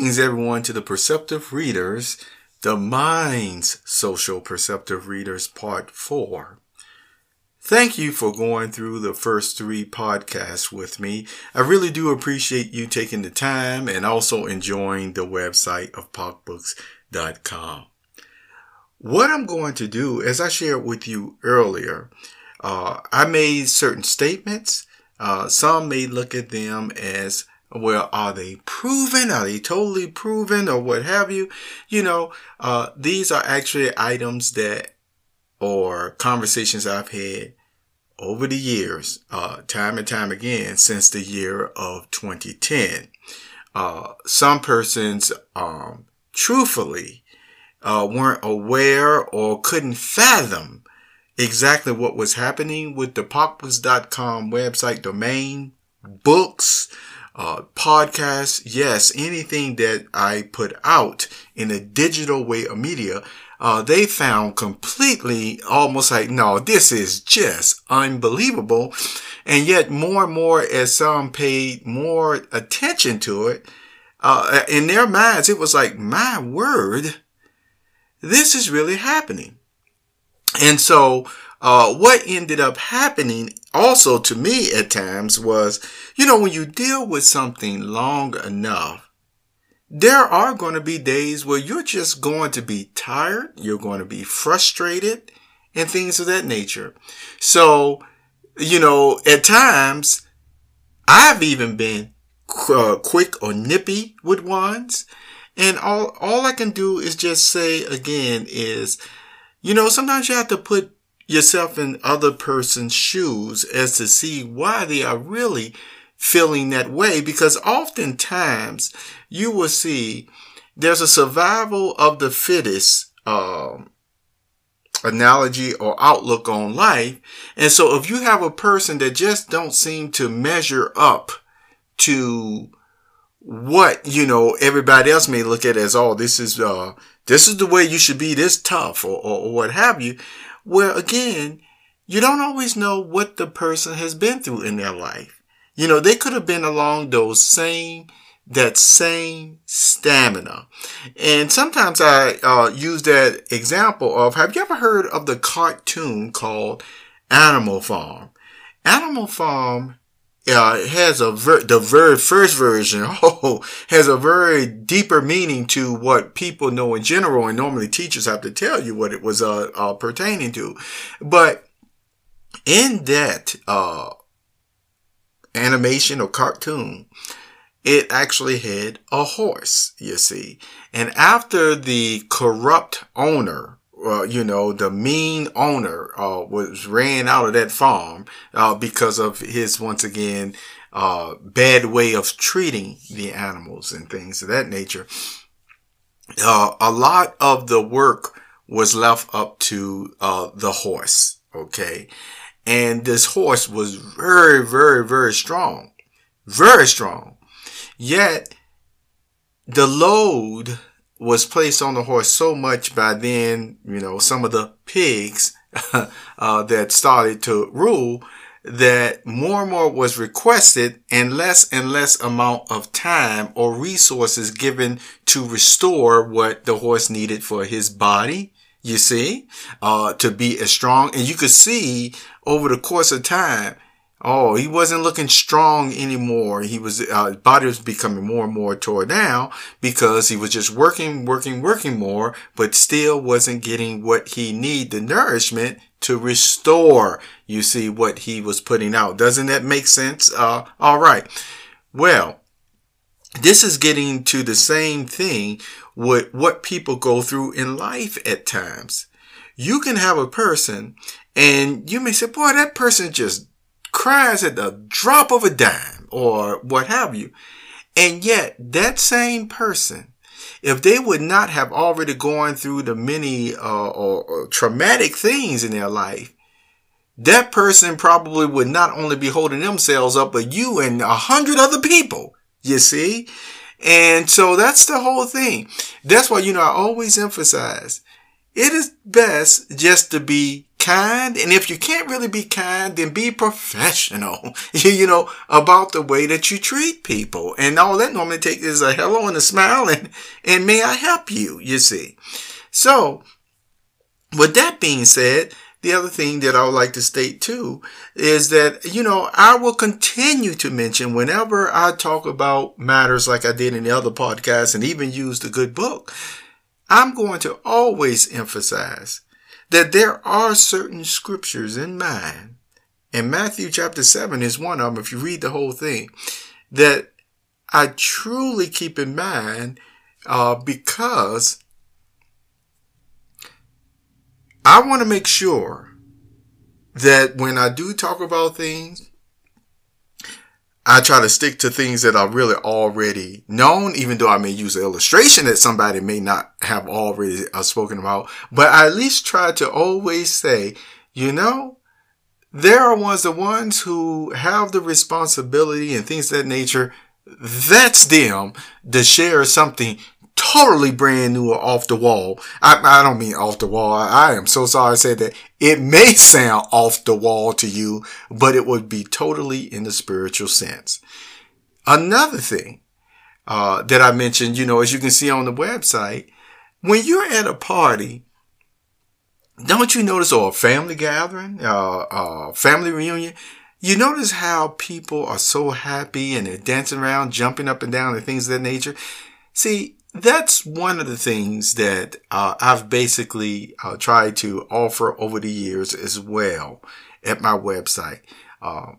Greetings, everyone, to the Perceptive Readers, the Minds Social Perceptive Readers, Part 4. Thank you for going through the first three podcasts with me. I really do appreciate you taking the time and also enjoying the website of POCbooks.com. What I'm going to do, as I shared with you earlier, uh, I made certain statements. Uh, some may look at them as well, are they proven? Are they totally proven or what have you? You know, uh, these are actually items that or conversations I've had over the years, uh, time and time again since the year of 2010. Uh, some persons, um, truthfully, uh, weren't aware or couldn't fathom exactly what was happening with the POCbooks.com website domain, books, uh, podcasts. Yes, anything that I put out in a digital way of media uh, they found completely almost like, no, this is just unbelievable. And yet more and more as some paid more attention to it, uh, in their minds, it was like, my word, this is really happening. And so, uh, what ended up happening also to me at times was, you know, when you deal with something long enough, there are going to be days where you're just going to be tired. You're going to be frustrated and things of that nature. So, you know, at times I've even been uh, quick or nippy with ones. And all, all I can do is just say again is, you know, sometimes you have to put yourself in other person's shoes as to see why they are really feeling that way because oftentimes you will see there's a survival of the fittest um, analogy or outlook on life. And so if you have a person that just don't seem to measure up to what, you know, everybody else may look at as, oh, this is, uh, this is the way you should be this tough or, or, or what have you. Well, again, you don't always know what the person has been through in their life. You know, they could have been along those same, that same stamina. And sometimes I uh, use that example of, have you ever heard of the cartoon called Animal Farm? Animal Farm uh, has a ver- the very first version oh, has a very deeper meaning to what people know in general, and normally teachers have to tell you what it was uh, uh pertaining to. But in that uh, animation or cartoon, it actually had a horse, you see. And after the corrupt owner, uh, you know, the mean owner, uh, was ran out of that farm, uh, because of his, once again, uh, bad way of treating the animals and things of that nature. Uh, a lot of the work was left up to, uh, the horse. Okay. And this horse was very, very, very strong. Very strong. Yet the load was placed on the horse so much by then, you know, some of the pigs uh, that started to rule that more and more was requested and less and less amount of time or resources given to restore what the horse needed for his body, you see, uh, to be as strong. And you could see over the course of time, oh, he wasn't looking strong anymore. He was, uh, body was becoming more and more tore down because he was just working, working, working more, but still wasn't getting what he need, the nourishment to restore, you see, what he was putting out. Doesn't that make sense? Uh, all right. Well, this is getting to the same thing with what people go through in life at times. You can have a person and you may say, boy, that person just cries at the drop of a dime or what have you. And yet that same person, if they would not have already gone through the many uh, or, or traumatic things in their life, that person probably would not only be holding themselves up, but you and a hundred other people. You see? And so that's the whole thing. That's why, you know, I always emphasize it is best just to be kind. And if you can't really be kind, then be professional, you know, about the way that you treat people. And all that normally takes is a hello and a smile and, and may I help you, you see. So with that being said, the other thing that I would like to state too is that, you know, I will continue to mention whenever I talk about matters like I did in the other podcasts and even use the good book, I'm going to always emphasize that there are certain scriptures in mind. And Matthew chapter 7 is one of them, if you read the whole thing, that I truly keep in mind uh, because I want to make sure that when I do talk about things, I try to stick to things that are really already known, even though I may use an illustration that somebody may not have already uh, spoken about. But I at least try to always say, you know, there are ones, the ones who have the responsibility and things of that nature. That's them to share something totally brand new or off the wall. I, I don't mean off the wall. I, I am so sorry I said that. It may sound off the wall to you, but it would be totally in the spiritual sense. Another thing, uh, that I mentioned, you know, as you can see on the website, when you're at a party, don't you notice, or a family gathering, uh, uh, family reunion, you notice how people are so happy and they're dancing around, jumping up and down and things of that nature. See, that's one of the things that uh, I've basically uh, tried to offer over the years as well at my website. Uh,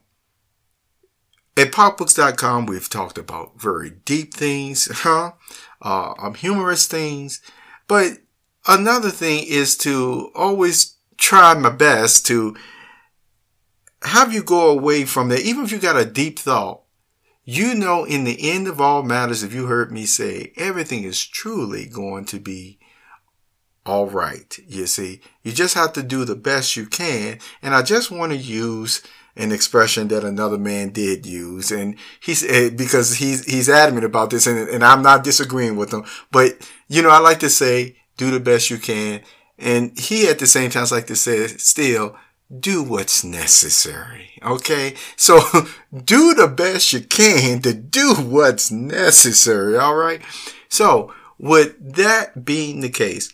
at POCbooks.com, we've talked about very deep things, huh? Uh, um, humorous things. But another thing is to always try my best to have you go away from there, even if you got a deep thought, you know, in the end of all matters, if you heard me say, everything is truly going to be all right. You see, you just have to do the best you can. And I just want to use an expression that another man did use. And he's, eh, because he's, he's adamant about this and, and I'm not disagreeing with him. But, you know, I like to say, do the best you can. And he at the same time like to say, still, do what's necessary. Okay. So do the best you can to do what's necessary. All right. So with that being the case,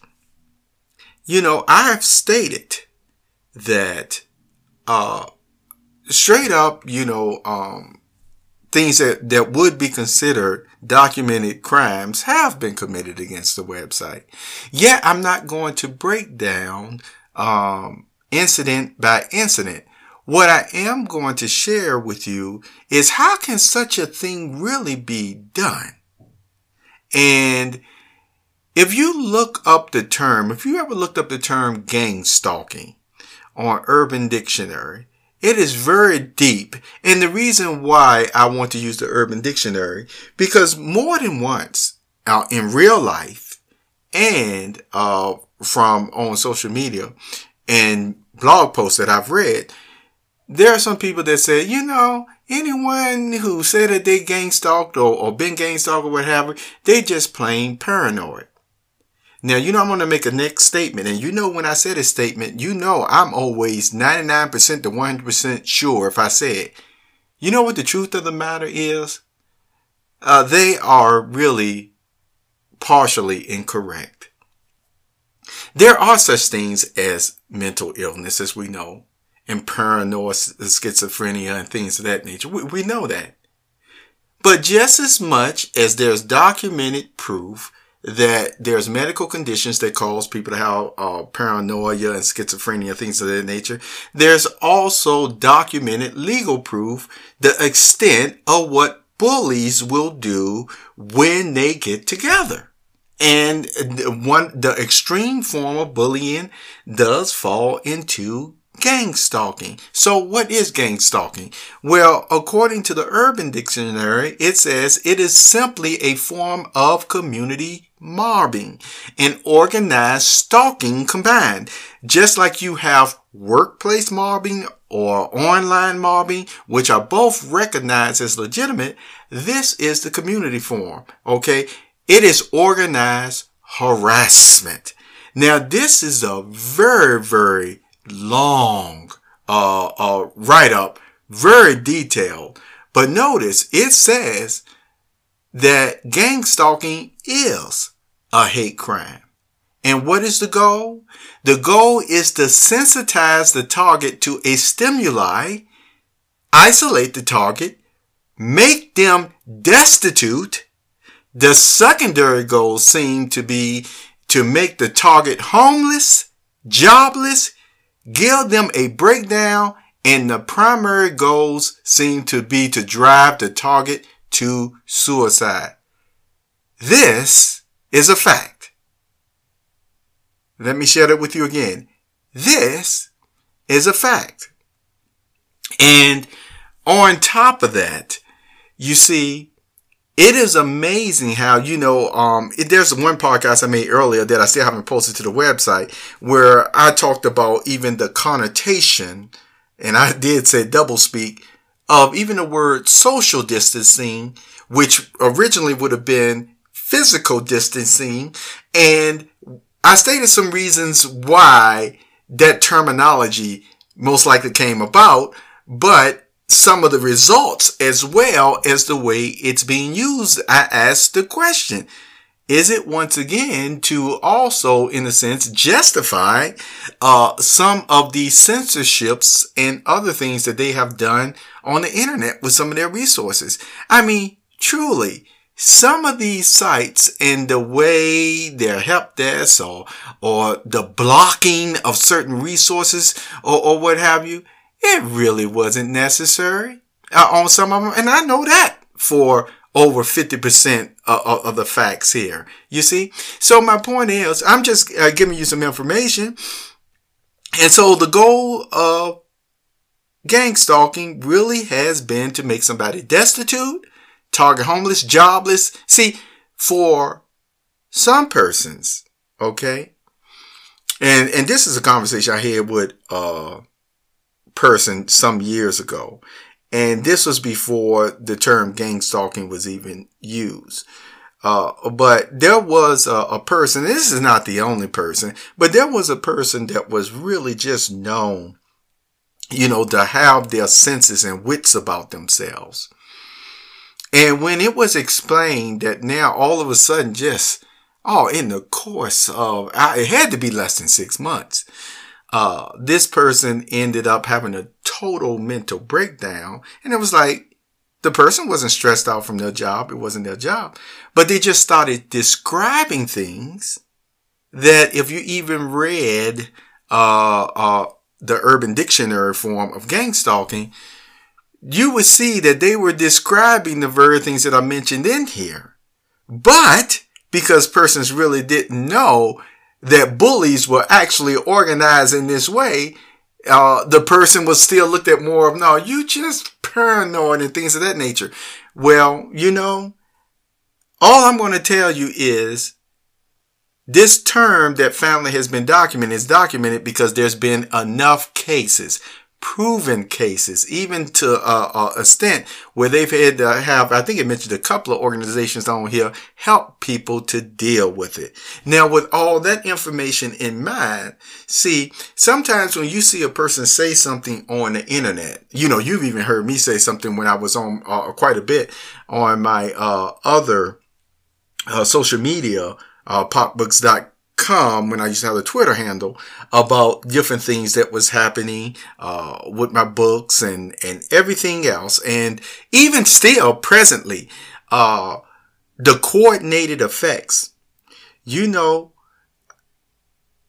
you know, I've stated that, uh, straight up, you know, um, things that, that would be considered documented crimes have been committed against the website. Yet I'm not going to break down, um, incident by incident. What I am going to share with you is how can such a thing really be done? And if you look up the term, if you ever looked up the term gang stalking on Urban Dictionary, it is very deep. And the reason why I want to use the Urban Dictionary, because more than once uh, in real life and uh, from on social media, and blog posts that I've read, there are some people that say, you know, anyone who said that they gang stalked or, or been gang stalked or whatever, they just plain paranoid. Now, you know, I'm going to make a next statement. And you know, when I say this statement, you know, I'm always 99% to 100% sure if I say it. You know what the truth of the matter is? Uh, they are really partially incorrect. There are such things as mental illness, as we know, and paranoia, schizophrenia, and things of that nature. We, we know that. But just as much as there's documented proof that there's medical conditions that cause people to have uh, paranoia and schizophrenia, things of that nature. There's also documented legal proof the extent of what bullies will do when they get together. And one, the extreme form of bullying does fall into gang stalking. So what is gang stalking? Well, according to the Urban Dictionary, it says it is simply a form of community mobbing and organized stalking combined. Just like you have workplace mobbing or online mobbing, which are both recognized as legitimate, this is the community form. Okay. It is organized harassment. Now, this is a very, very long uh, uh, write up, very detailed. But notice it says that gang stalking is a hate crime. And what is the goal? The goal is to sensitize the target to a stimuli, isolate the target, make them destitute. The secondary goals seem to be to make the target homeless, jobless, give them a breakdown, and the primary goals seem to be to drive the target to suicide. This is a fact. Let me share that with you again. This is a fact. And on top of that, you see, it is amazing how, you know, um, it, there's one podcast I made earlier that I still haven't posted to the website where I talked about even the connotation, and I did say double speak, of even the word social distancing, which originally would have been physical distancing. And I stated some reasons why that terminology most likely came about, but some of the results as well as the way it's being used. I asked the question, is it once again to also, in a sense, justify uh, some of the censorships and other things that they have done on the internet with some of their resources? I mean, truly, some of these sites and the way their help desk or, or the blocking of certain resources or, or what have you, it really wasn't necessary uh, on some of them. And I know that for over 50% of, of, the facts here. You see? So my point is, I'm just uh, giving you some information. And so the goal of gang stalking really has been to make somebody destitute, target homeless, jobless. See, for some persons, okay, and and this is a conversation I had with uh person some years ago. And this was before the term gang stalking was even used. Uh, but there was a, a, person, this is not the only person, but there was a person that was really just known, you know, to have their senses and wits about themselves. And when it was explained that now all of a sudden just, oh, in the course of, it had to be less than six months, uh, this person ended up having a total mental breakdown. And it was like, the person wasn't stressed out from their job. It wasn't their job, but they just started describing things that if you even read, uh, uh, the urban dictionary form of gang stalking, you would see that they were describing the very things that I mentioned in here. But because persons really didn't know, that bullies were actually organized in this way, uh, the person was still looked at more of, no, you just paranoid and things of that nature. Well, you know, all I'm going to tell you is this term that family has been documented is documented because there's been enough cases proven cases, even to a extent where they've had to have, I think it mentioned a couple of organizations on here, help people to deal with it. Now, with all that information in mind, see, sometimes when you see a person say something on the internet, you know, you've even heard me say something when I was on uh, quite a bit on my uh, other uh, social media, uh, POCbooks.com com when I used to have a Twitter handle about different things that was happening uh, with my books and and everything else, and even still presently, uh, the coordinated effects. You know,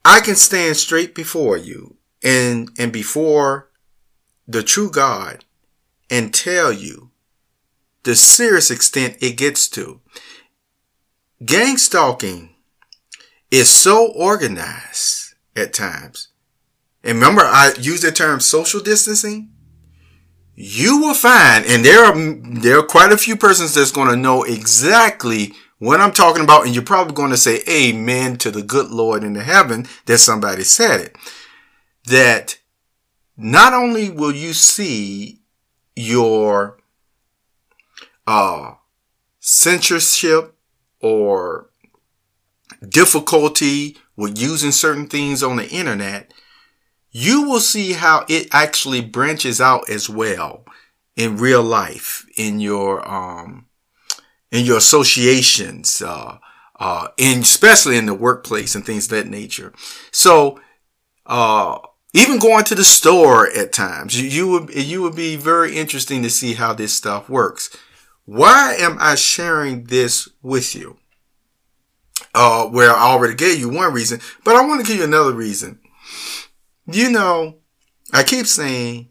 I can stand straight before you and and before the true God and tell you the serious extent it gets to. Gang stalking is so organized at times. And remember, I use the term social distancing. You will find, and there are there are quite a few persons that's going to know exactly what I'm talking about, and you're probably going to say amen to the good Lord in the heaven that somebody said it. That not only will you see your uh, censorship or difficulty with using certain things on the internet, you will see how it actually branches out as well in real life, in your, um, in your associations, uh, uh, in, especially in the workplace and things of that nature. So, uh, even going to the store at times, you, you would, you would be very interesting to see how this stuff works. Why am I sharing this with you? Uh, where I already gave you one reason, but I want to give you another reason. You know, I keep saying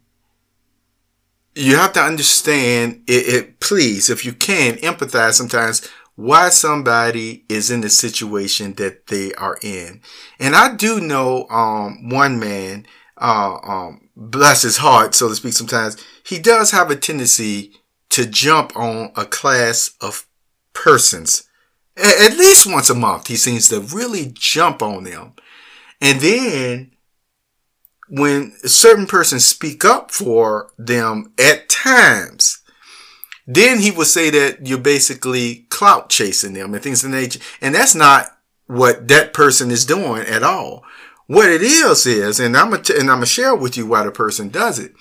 you have to understand it, it, please, if you can, empathize sometimes why somebody is in the situation that they are in. And I do know, um, one man, uh, um, bless his heart, so to speak, sometimes he does have a tendency to jump on a class of persons. At least once a month, he seems to really jump on them. And then when certain persons speak up for them at times, then he would say that you're basically clout chasing them and things of nature. And that's not what that person is doing at all. What it is is, and I'm gonna and I'm gonna share with you why the person does it.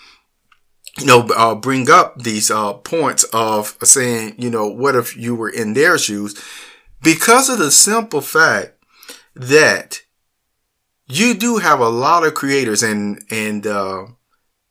You know, uh, bring up these uh, points of saying, you know, what if you were in their shoes? Because of the simple fact that you do have a lot of creators and, and, uh,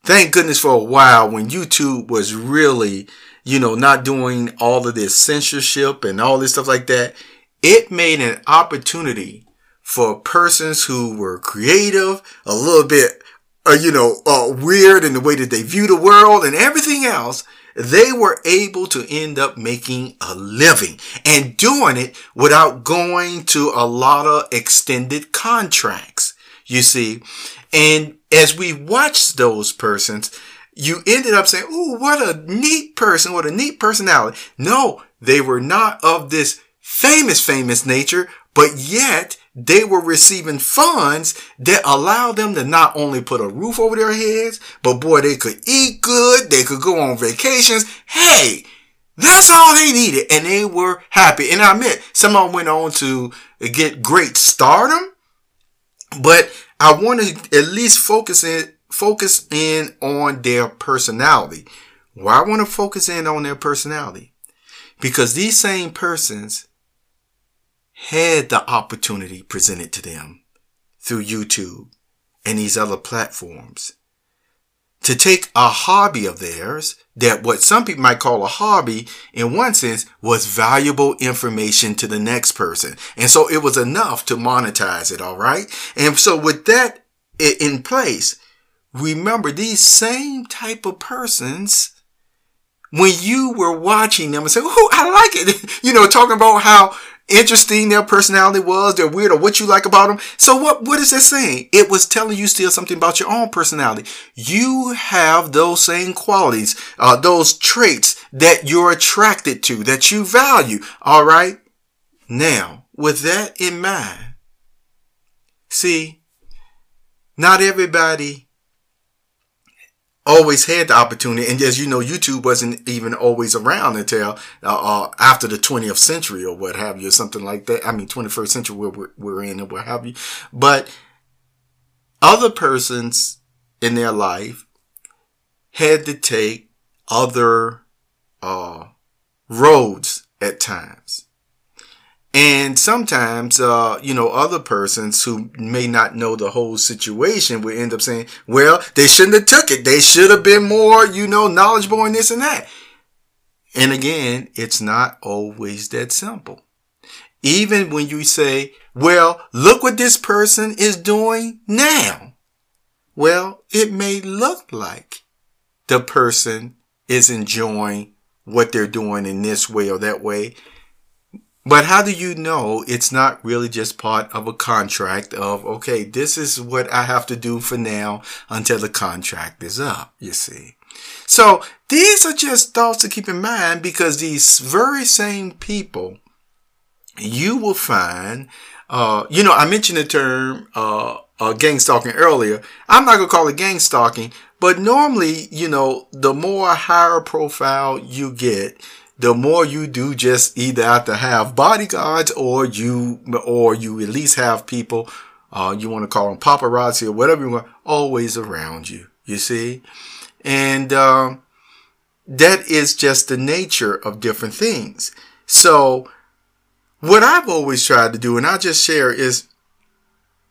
thank goodness for a while when YouTube was really, you know, not doing all of this censorship and all this stuff like that. It made an opportunity for persons who were creative, a little bit, uh, you know, uh, weird in the way that they view the world and everything else they were able to end up making a living and doing it without going to a lot of extended contracts. You see, and as we watched those persons, you ended up saying, Oh, what a neat person. What a neat personality. No, they were not of this famous, famous nature, but yet they were receiving funds that allowed them to not only put a roof over their heads, but boy, they could eat good. They could go on vacations. Hey, that's all they needed. And they were happy. And I admit, some of them went on to get great stardom, but I want to at least focus in, focus in on their personality. Why I want to focus in on their personality? Because these same persons had the opportunity presented to them through YouTube and these other platforms to take a hobby of theirs that what some people might call a hobby in one sense was valuable information to the next person. And so it was enough to monetize it. All right. And so with that in place, remember these same type of persons when you were watching them and say, Oh, I like it. You know, talking about how interesting their personality was, they're weird, or what you like about them. So what, what is that saying? It was telling you still something about your own personality. You have those same qualities, uh, those traits that you're attracted to, that you value. All right. Now, with that in mind, see, not everybody always had the opportunity. And as you know, YouTube wasn't even always around until uh, uh, after the 20th century or what have you, or something like that. I mean, 21st century we're, we're in or what have you. But other persons in their life had to take other uh, roads at times. And sometimes, uh, you know, other persons who may not know the whole situation will end up saying, well, they shouldn't have took it. They should have been more, you know, knowledgeable in this and that. And again, it's not always that simple. Even when you say, well, look what this person is doing now. Well, it may look like the person is enjoying what they're doing in this way or that way. But how do you know it's not really just part of a contract of, okay, this is what I have to do for now until the contract is up, you see? So these are just thoughts to keep in mind because these very same people you will find, uh, you know, I mentioned the term, uh, uh, gang stalking earlier. I'm not to call it gang stalking, but normally, you know, the more higher profile you get, the more you do just either have to have bodyguards or you, or you at least have people, uh, you want to call them paparazzi or whatever you want, always around you, you see? And, um, that is just the nature of different things. So what I've always tried to do, and I'll just share is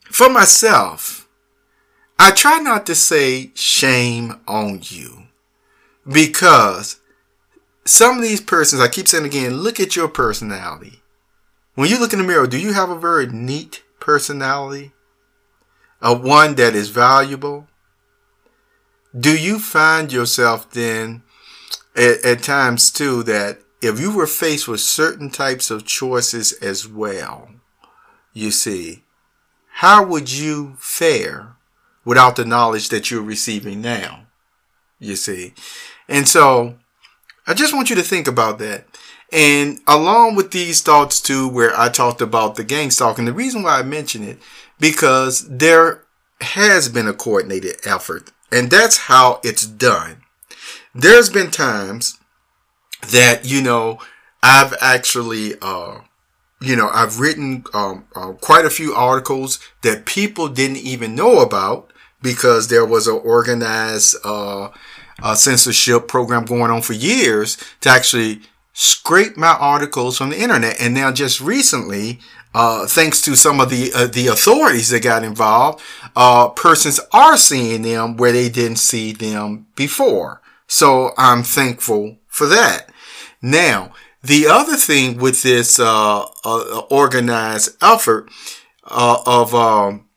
for myself, I try not to say shame on you because some of these persons, I keep saying again, look at your personality. When you look in the mirror, do you have a very neat personality? A one that is valuable? Do you find yourself then at, at times too that if you were faced with certain types of choices as well, you see, how would you fare without the knowledge that you're receiving now? You see. And so I just want you to think about that. And along with these thoughts too, where I talked about the gang stalking, the reason why I mention it, because there has been a coordinated effort and that's how it's done there's been times that, you know, I've actually, uh, you know, I've written um, uh, quite a few articles that people didn't even know about because there was an organized uh, censorship program going on for years to actually scrape my articles from the internet. And now, just recently, uh, thanks to some of the uh, the authorities that got involved, uh, persons are seeing them where they didn't see them before. So I'm thankful for that. Now, the other thing with this uh, uh, organized effort uh, of um,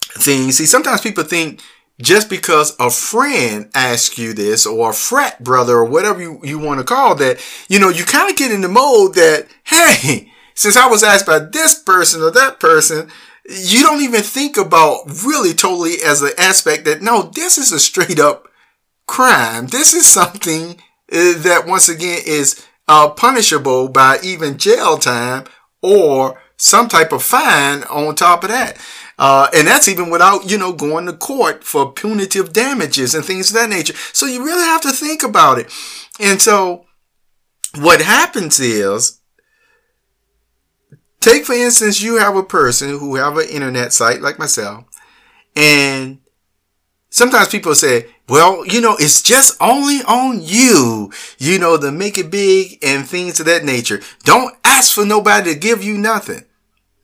things, see, sometimes people think just because a friend asks you this or a frat brother or whatever you, you want to call that, you know, you kind of get in the mode that, hey, since I was asked by this person or that person, you don't even think about really totally as an aspect that no, this is a straight up crime. This is something uh, that once again is uh, punishable by even jail time or some type of fine on top of that. Uh, and that's even without, you know, going to court for punitive damages and things of that nature. So you really have to think about it. And so what happens is, take for instance, you have a person who have an internet site like myself, and sometimes people say, well, you know, it's just only on you, you know, to make it big and things of that nature. Don't ask for nobody to give you nothing.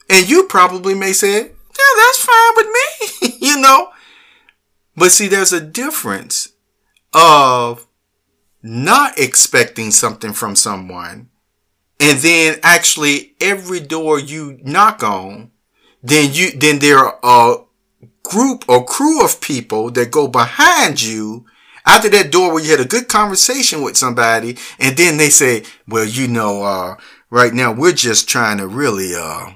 And you probably may say, yeah, that's fine with me, you know. But see, there's a difference of not expecting something from someone and then actually every door you knock on, then you, then there are a group or crew of people that go behind you after that door where you had a good conversation with somebody and then they say, well, you know, uh, right now we're just trying to really, uh,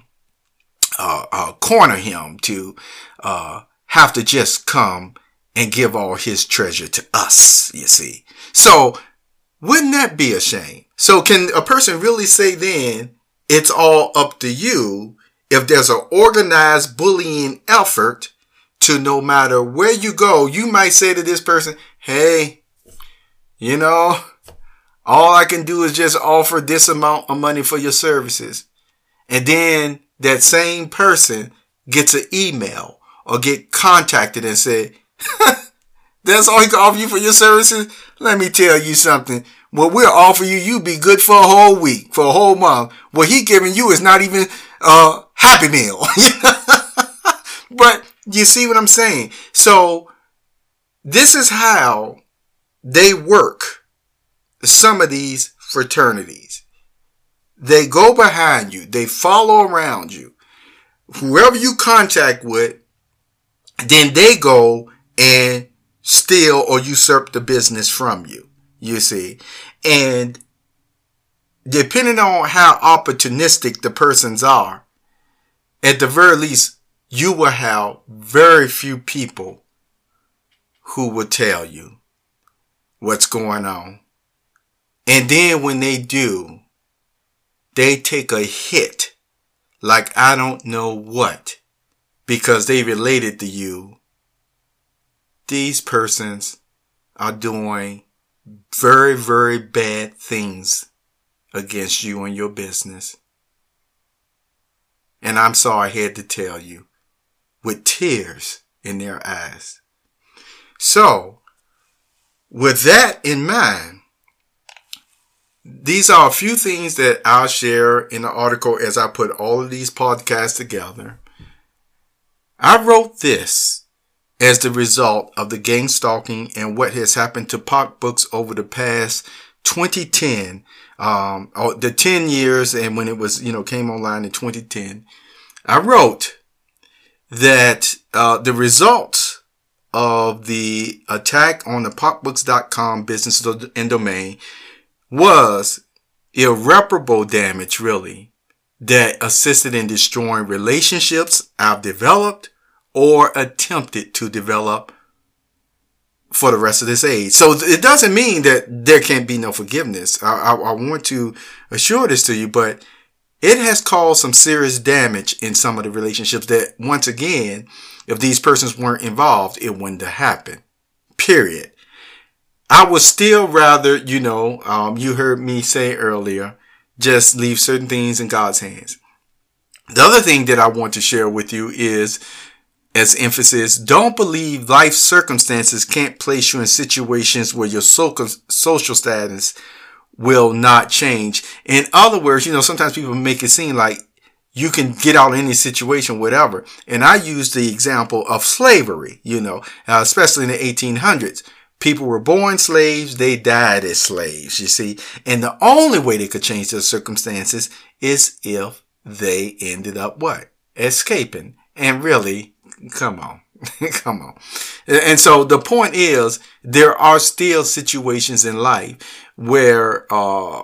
uh, uh corner him to, uh, have to just come and give all his treasure to us, you see. So wouldn't that be a shame? So can a person really say then it's all up to you if there's an organized bullying effort to no matter where you go, you might say to this person, Hey, you know, all I can do is just offer this amount of money for your services. And then that same person gets an email or get contacted and say, that's all he can offer you for your services. Let me tell you something. What we're offering you, you be good for a whole week, for a whole month. What he giving you is not even a happy meal. but you see what I'm saying? So this is how they work. Some of these fraternities. They go behind you. They follow around you. Whoever you contact with, then they go and steal or usurp the business from you. You see? And depending on how opportunistic the persons are, at the very least, you will have very few people who will tell you what's going on. And then when they do, they take a hit like I don't know what because they related to you. These persons are doing very, very bad things against you and your business. And I'm sorry I had to tell you with tears in their eyes. So, with that in mind, these are a few things that I'll share in the article as I put all of these podcasts together. I wrote this as the result of the gang stalking and what has happened to POC books over the past 2010, um, the 10 years and when it was, you know, came online in 2010. I wrote that uh, the results of the attack on the pocbooks.com business and domain was irreparable damage, really, that assisted in destroying relationships I've developed or attempted to develop for the rest of this age. So it doesn't mean that there can't be no forgiveness. I, I, I want to assure this to you, but it has caused some serious damage in some of the relationships that once again, if these persons weren't involved, it wouldn't have happened. Period. I would still rather, you know, um, you heard me say earlier, just leave certain things in God's hands. The other thing that I want to share with you is as emphasis, don't believe life circumstances can't place you in situations where your social status will not change. In other words, you know, sometimes people make it seem like you can get out of any situation, whatever. And I use the example of slavery, you know, uh, especially in the 1800s. People were born slaves, they died as slaves, you see. And the only way they could change their circumstances is if they ended up what? Escaping. And really, Come on. Come on. And so the point is, there are still situations in life where, uh,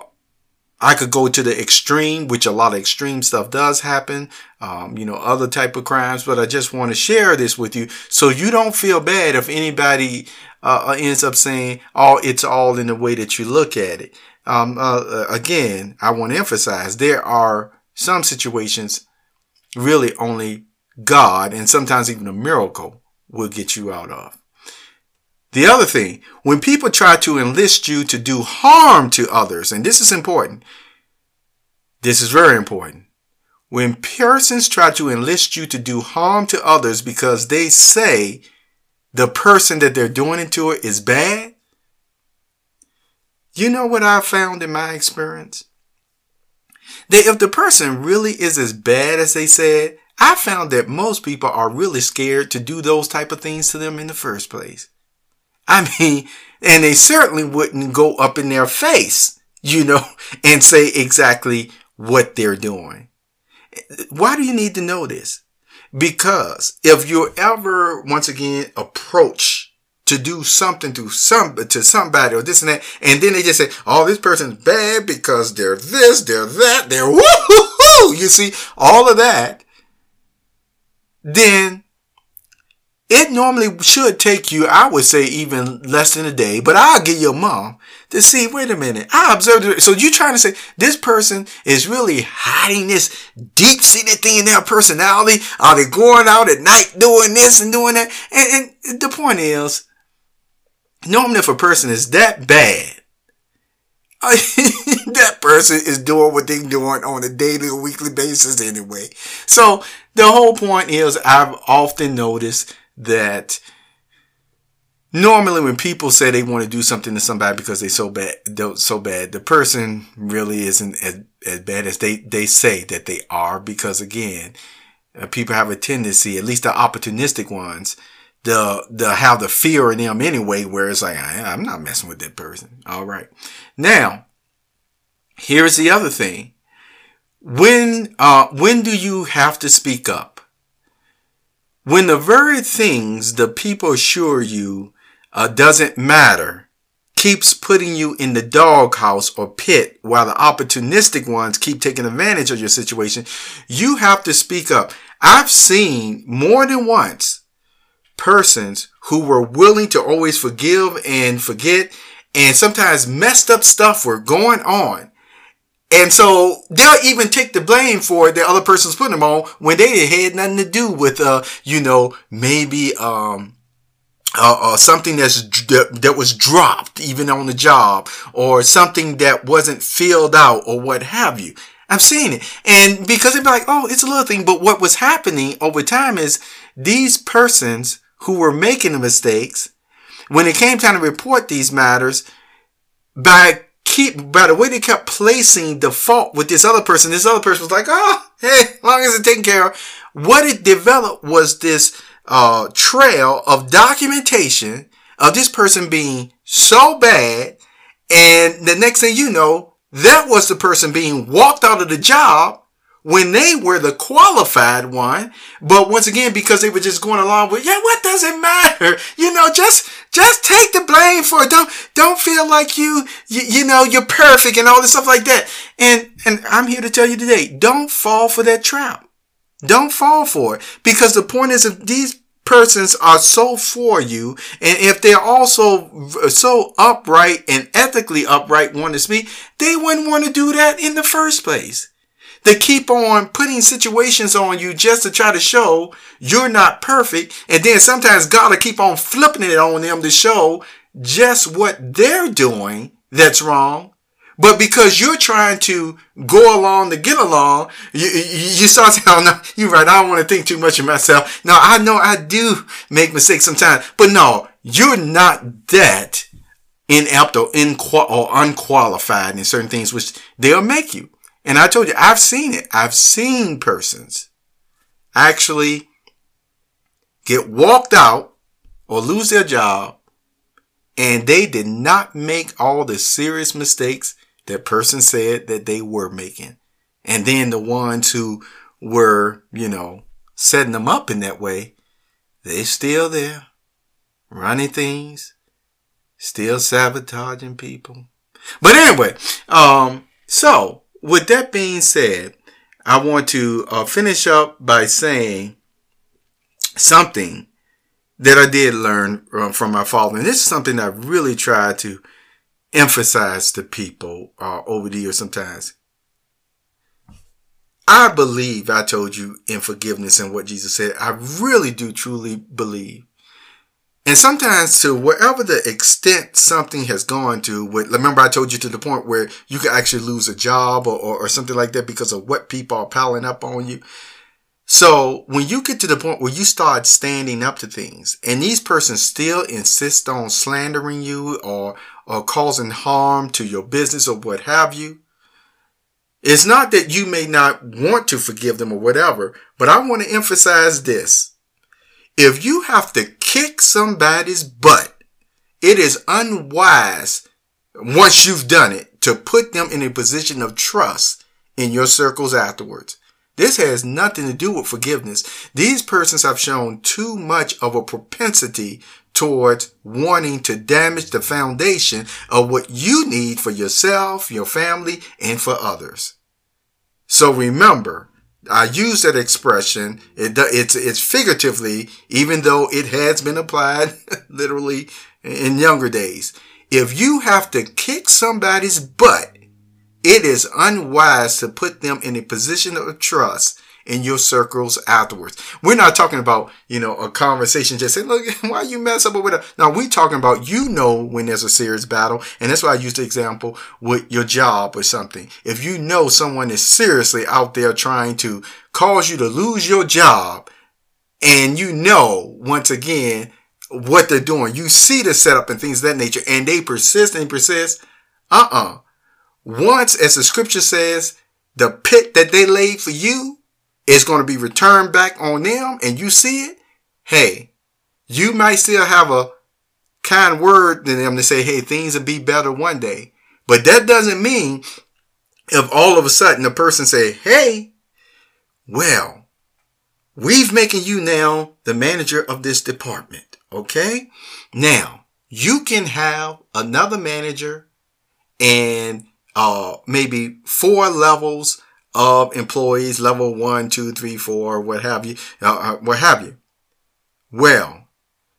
I could go to the extreme, which a lot of extreme stuff does happen. Um, you know, other type of crimes, but I just want to share this with you so you don't feel bad if anybody, uh, ends up saying, oh, it's all in the way that you look at it. Um, uh, uh again, I want to emphasize there are some situations really only God and sometimes even a miracle will get you out of. The other thing, when people try to enlist you to do harm to others, and this is important, this is very important. When persons try to enlist you to do harm to others because they say the person that they're doing it to is bad, you know what I found in my experience? That if the person really is as bad as they said, I found that most people are really scared to do those type of things to them in the first place. I mean, and they certainly wouldn't go up in their face, you know, and say exactly what they're doing. Why do you need to know this? Because if you're ever, once again, approach to do something to some, to somebody or this and that, and then they just say, oh, this person's bad because they're this, they're that, they're woo You see, all of that then it normally should take you, I would say, even less than a day, but I'll get your mom to see, wait a minute, I observed it. So you're trying to say this person is really hiding this deep seated thing in their personality? Are they going out at night doing this and doing that? And, and the point is, normally if a person is that bad, that person is doing what they're doing on a daily or weekly basis anyway. So the whole point is I've often noticed that normally when people say they want to do something to somebody because they so bad, so bad, the person really isn't as, as bad as they, they say that they are because again, uh, people have a tendency, at least the opportunistic ones, the the have the fear in them anyway, where it's like I, I'm not messing with that person. All right, now here's the other thing: when uh, when do you have to speak up? When the very things the people assure you uh, doesn't matter keeps putting you in the doghouse or pit while the opportunistic ones keep taking advantage of your situation, you have to speak up. I've seen more than once persons who were willing to always forgive and forget and sometimes messed up stuff were going on. And so they'll even take the blame for the other person's putting them on when they had nothing to do with, uh, you know, maybe, um, uh, uh, something that's that, that was dropped even on the job or something that wasn't filled out or what have you. I'm seeing it. And because they'd be like, oh, it's a little thing. But what was happening over time is these persons who were making the mistakes, when it came time to report these matters, by keep by the way they kept placing the fault with this other person, this other person was like, oh, hey, long as it's taken care of. What it developed was this uh, trail of documentation of this person being so bad. And the next thing you know, that was the person being walked out of the job when they were the qualified one. But once again, because they were just going along with, yeah, what does it matter? You know, just, just take the blame for it. Don't, don't feel like you, you, you know, you're perfect and all this stuff like that. And, and I'm here to tell you today, don't fall for that trap. Don't fall for it because the point is if these persons are so for you and if they're also so upright and ethically upright want to speak, they wouldn't want to do that in the first place. They keep on putting situations on you just to try to show you're not perfect. And then sometimes God will keep on flipping it on them to show just what they're doing that's wrong but because you're trying to go along to get along, you, you, start saying, oh no, you're right. I don't want to think too much of myself. Now I know I do make mistakes sometimes, but no, you're not that inept or, or unqualified in certain things, which they'll make you. And I told you, I've seen it. I've seen persons actually get walked out or lose their job and they did not make all the serious mistakes that person said that they were making. And then the ones who were, you know, setting them up in that way, they still there, running things, still sabotaging people. But anyway, um, so with that being said, I want to uh, finish up by saying something that I did learn uh, from my father. And this is something I really try to emphasize to people uh, over the years sometimes. I believe I told you in forgiveness and what Jesus said. I really do truly believe. And sometimes to whatever the extent something has gone to, with, remember I told you to the point where you could actually lose a job or, or, or something like that because of what people are piling up on you. So when you get to the point where you start standing up to things and these persons still insist on slandering you or, or causing harm to your business or what have you, it's not that you may not want to forgive them or whatever, but I want to emphasize this. If you have to kick somebody's butt, it is unwise once you've done it to put them in a position of trust in your circles afterwards. This has nothing to do with forgiveness. These persons have shown too much of a propensity towards wanting to damage the foundation of what you need for yourself, your family, and for others. So remember, I use that expression. It, it's, it's figuratively, even though it has been applied literally in younger days. If you have to kick somebody's butt it is unwise to put them in a position of trust in your circles afterwards. We're not talking about, you know, a conversation just say, look, why you mess up with it? Now we're talking about, you know, when there's a serious battle. And that's why I used the example with your job or something. If you know someone is seriously out there trying to cause you to lose your job and you know, once again, what they're doing, you see the setup and things of that nature and they persist and persist. Uh-uh once, as the scripture says, the pit that they laid for you is going to be returned back on them and you see it, hey, you might still have a kind word to them to say, hey, things will be better one day. But that doesn't mean if all of a sudden the person say, hey, well, we've making you now the manager of this department. Okay. Now you can have another manager and uh, maybe four levels of employees, level one, two, three, four, what have you, uh, uh, what have you. Well,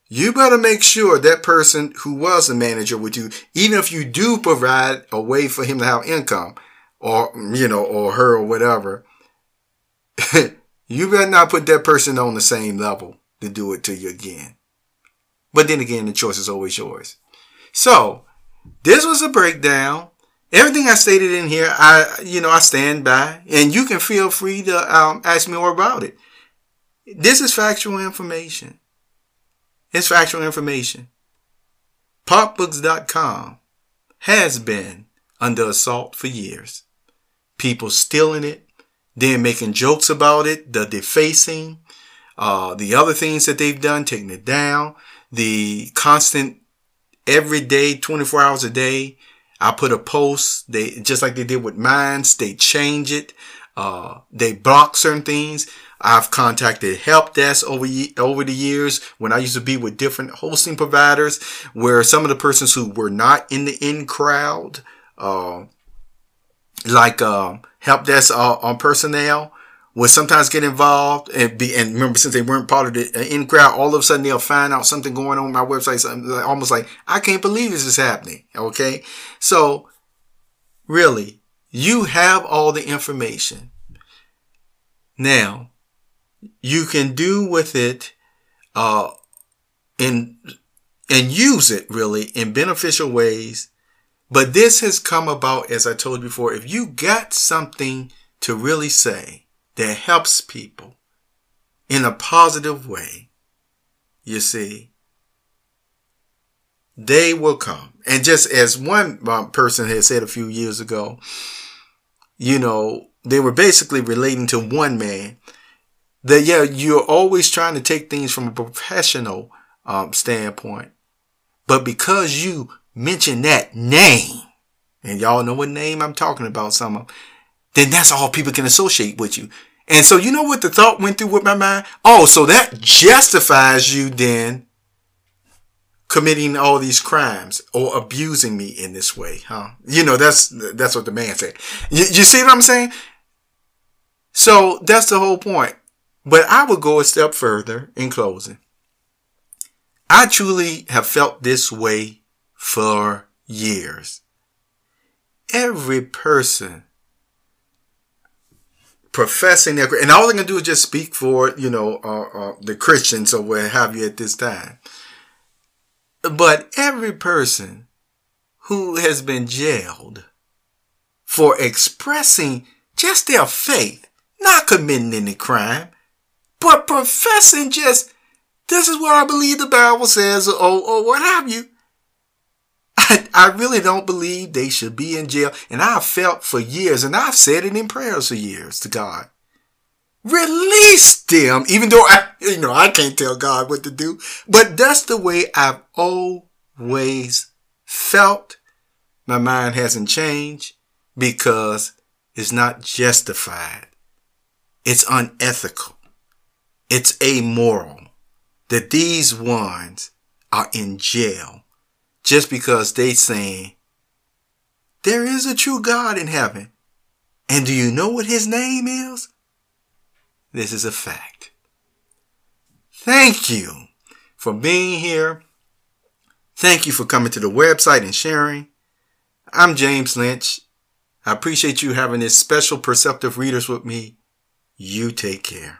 you better make sure that person who was a manager with you, even if you do provide a way for him to have income or, you know, or her or whatever, you better not put that person on the same level to do it to you again. But then again, the choice is always yours. So this was a breakdown. Everything I stated in here, I, you know, I stand by and you can feel free to um, ask me more about it. This is factual information. It's factual information. POCbooks.com has been under assault for years. People stealing it, then making jokes about it, the defacing, uh, the other things that they've done, taking it down, the constant every day, 24 hours a day. I put a post, they, just like they did with Minds, they change it. Uh, they block certain things. I've contacted help desk over over the years when I used to be with different hosting providers, where some of the persons who were not in the in crowd, uh, like uh, help desk uh, on personnel, would sometimes get involved and be and remember since they weren't part of the uh, in crowd, all of a sudden they'll find out something going on my website, something almost like I can't believe this is happening. Okay, so really, you have all the information now you can do with it uh, in and use it really in beneficial ways. But this has come about, as I told you before, if you got something to really say that helps people in a positive way, you see, they will come. And just as one um, person had said a few years ago, you know, they were basically relating to one man that yeah, you're always trying to take things from a professional um, standpoint, but because you mention that name, and y'all know what name I'm talking about, some of, then that's all people can associate with you. And so you know what the thought went through with my mind? Oh, so that justifies you then committing all these crimes or abusing me in this way, huh? You know, that's that's what the man said. You, you see what I'm saying? So that's the whole point. But I would go a step further in closing. I truly have felt this way for years. Every person professing their, and all I'm going to do is just speak for, you know, uh, uh, the Christians or what have you at this time. But every person who has been jailed for expressing just their faith, not committing any crime, but professing just, this is what I believe the Bible says, or, or what have you. I, I really don't believe they should be in jail. And I've felt for years, and I've said it in prayers for years to God. Release them, even though I, you know, I can't tell God what to do. But that's the way I've always felt. My mind hasn't changed because it's not justified. It's unethical. It's amoral that these ones are in jail just because they saying there is a true God in heaven. And do you know what his name is? This is a fact. Thank you for being here. Thank you for coming to the website and sharing. I'm James Lynch. I appreciate you having this special perceptive readers with me. You take care.